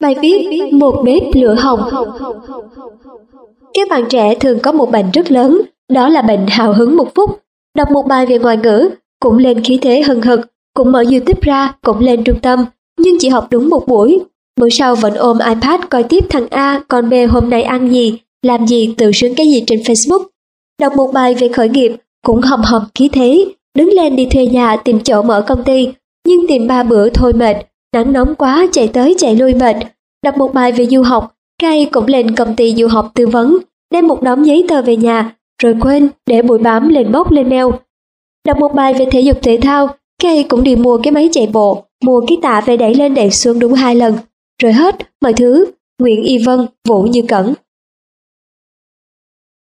Bài viết Một bếp lửa hồng Các bạn trẻ thường có một bệnh rất lớn, đó là bệnh hào hứng một phút. Đọc một bài về ngoại ngữ, cũng lên khí thế hừng hực, cũng mở YouTube ra, cũng lên trung tâm, nhưng chỉ học đúng một buổi. Bữa sau vẫn ôm iPad coi tiếp thằng A, con B hôm nay ăn gì, làm gì, tự sướng cái gì trên Facebook. Đọc một bài về khởi nghiệp, cũng hầm hầm khí thế, đứng lên đi thuê nhà tìm chỗ mở công ty, nhưng tìm ba bữa thôi mệt, nắng nóng quá chạy tới chạy lui mệt. Đọc một bài về du học, Kay cũng lên công ty du học tư vấn, đem một đống giấy tờ về nhà, rồi quên để bụi bám lên bốc lên mail. Đọc một bài về thể dục thể thao, Kay cũng đi mua cái máy chạy bộ, mua cái tạ về đẩy lên đẩy xuống đúng hai lần, rồi hết mọi thứ. Nguyễn Y Vân, Vũ Như Cẩn.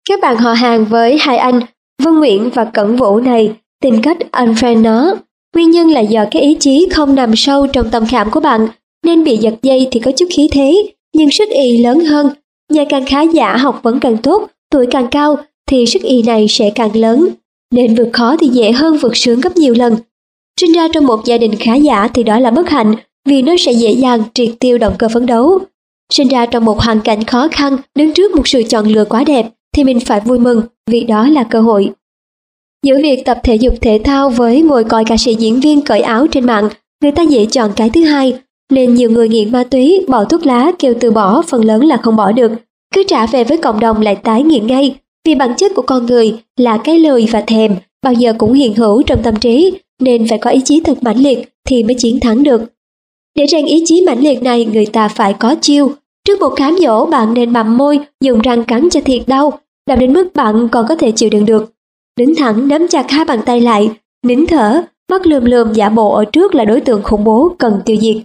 Các bạn họ hàng với hai anh Vân Nguyễn và Cẩn Vũ này tìm cách unfriend nó. Nguyên nhân là do cái ý chí không nằm sâu trong tâm khảm của bạn, nên bị giật dây thì có chút khí thế, nhưng sức y lớn hơn. Nhà càng khá giả học vẫn càng tốt, tuổi càng cao thì sức y này sẽ càng lớn. Nên vượt khó thì dễ hơn vượt sướng gấp nhiều lần. Sinh ra trong một gia đình khá giả thì đó là bất hạnh vì nó sẽ dễ dàng triệt tiêu động cơ phấn đấu. Sinh ra trong một hoàn cảnh khó khăn đứng trước một sự chọn lựa quá đẹp thì mình phải vui mừng vì đó là cơ hội. Giữa việc tập thể dục thể thao với ngồi coi ca sĩ diễn viên cởi áo trên mạng, người ta dễ chọn cái thứ hai, nên nhiều người nghiện ma túy bỏ thuốc lá kêu từ bỏ phần lớn là không bỏ được. Cứ trả về với cộng đồng lại tái nghiện ngay, vì bản chất của con người là cái lười và thèm, bao giờ cũng hiện hữu trong tâm trí, nên phải có ý chí thật mãnh liệt thì mới chiến thắng được. Để rèn ý chí mãnh liệt này người ta phải có chiêu. Trước một cám dỗ bạn nên bặm môi, dùng răng cắn cho thiệt đau, làm đến mức bạn còn có thể chịu đựng được. Đứng thẳng nắm chặt hai bàn tay lại, nín thở, mắt lườm lườm giả bộ ở trước là đối tượng khủng bố cần tiêu diệt.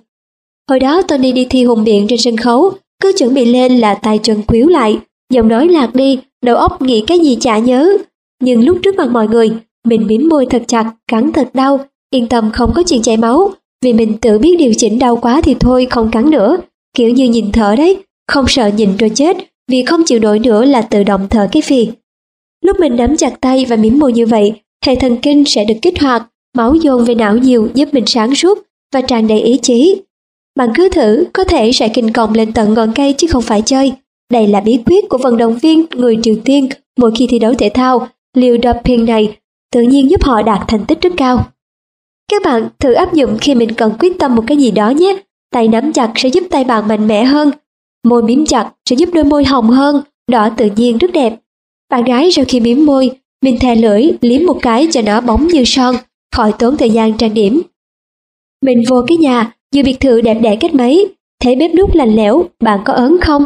Hồi đó Tony đi thi hùng biện trên sân khấu, cứ chuẩn bị lên là tay chân quýu lại, giọng nói lạc đi, đầu óc nghĩ cái gì chả nhớ. Nhưng lúc trước mặt mọi người, mình mím môi thật chặt, cắn thật đau, yên tâm không có chuyện chảy máu, vì mình tự biết điều chỉnh đau quá thì thôi không cắn nữa, kiểu như nhìn thở đấy, không sợ nhìn rồi chết, vì không chịu nổi nữa là tự động thở cái phì. Lúc mình nắm chặt tay và mím môi như vậy, hệ thần kinh sẽ được kích hoạt, máu dồn về não nhiều giúp mình sáng suốt và tràn đầy ý chí. Bạn cứ thử, có thể sẽ kinh còng lên tận ngọn cây chứ không phải chơi. Đây là bí quyết của vận động viên người Triều Tiên mỗi khi thi đấu thể thao. Liều doping này tự nhiên giúp họ đạt thành tích rất cao. Các bạn thử áp dụng khi mình cần quyết tâm một cái gì đó nhé. Tay nắm chặt sẽ giúp tay bạn mạnh mẽ hơn. Môi miếm chặt sẽ giúp đôi môi hồng hơn, đỏ tự nhiên rất đẹp. Bạn gái sau khi miếm môi, mình thè lưỡi liếm một cái cho nó bóng như son, khỏi tốn thời gian trang điểm. Mình vô cái nhà, dù biệt thự đẹp đẽ cách mấy, thấy bếp nút lạnh lẽo, bạn có ớn không?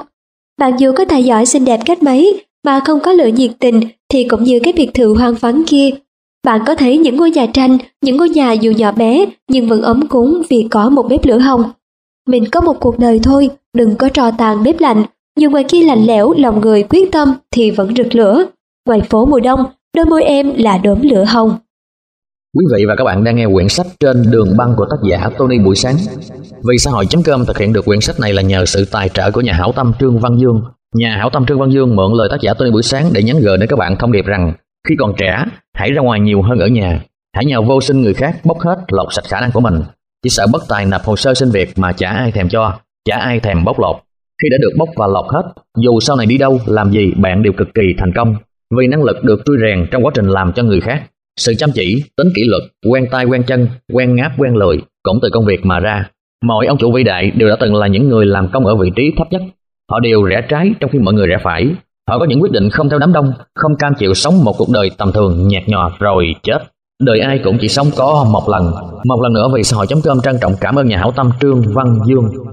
Bạn dù có tài giỏi xinh đẹp cách mấy, mà không có lửa nhiệt tình thì cũng như cái biệt thự hoang vắng kia. Bạn có thấy những ngôi nhà tranh, những ngôi nhà dù nhỏ bé nhưng vẫn ấm cúng vì có một bếp lửa hồng. Mình có một cuộc đời thôi, đừng có trò tàn bếp lạnh, dù ngoài kia lạnh lẽo, lòng người quyết tâm thì vẫn rực lửa. Ngoài phố mùa đông, đôi môi em là đốm lửa hồng. Quý vị và các bạn đang nghe quyển sách trên đường băng của tác giả Tony Buổi Sáng. Vì xã hội.com thực hiện được quyển sách này là nhờ sự tài trợ của nhà hảo tâm Trương Văn Dương. Nhà hảo tâm Trương Văn Dương mượn lời tác giả Tony Buổi Sáng để nhắn gửi đến các bạn thông điệp rằng khi còn trẻ, hãy ra ngoài nhiều hơn ở nhà. Hãy nhờ vô sinh người khác bóc hết lột sạch khả năng của mình. Chỉ sợ bất tài nộp hồ sơ xin việc mà chả ai thèm cho, chả ai thèm bóc lột. Khi đã được bóc và lọt hết, dù sau này đi đâu, làm gì, bạn đều cực kỳ thành công. Vì năng lực được trui rèn trong quá trình làm cho người khác. Sự chăm chỉ, tính kỷ luật, quen tay quen chân, quen ngáp quen lười, cũng từ công việc mà ra. Mọi ông chủ vĩ đại đều đã từng là những người làm công ở vị trí thấp nhất. Họ đều rẽ trái trong khi mọi người rẽ phải. Họ có những quyết định không theo đám đông, không cam chịu sống một cuộc đời tầm thường nhạt nhòa rồi chết. Đời ai cũng chỉ sống có một lần. Một lần nữa vì xã hội.com trân trọng cảm ơn nhà hảo tâm Trương Văn Dương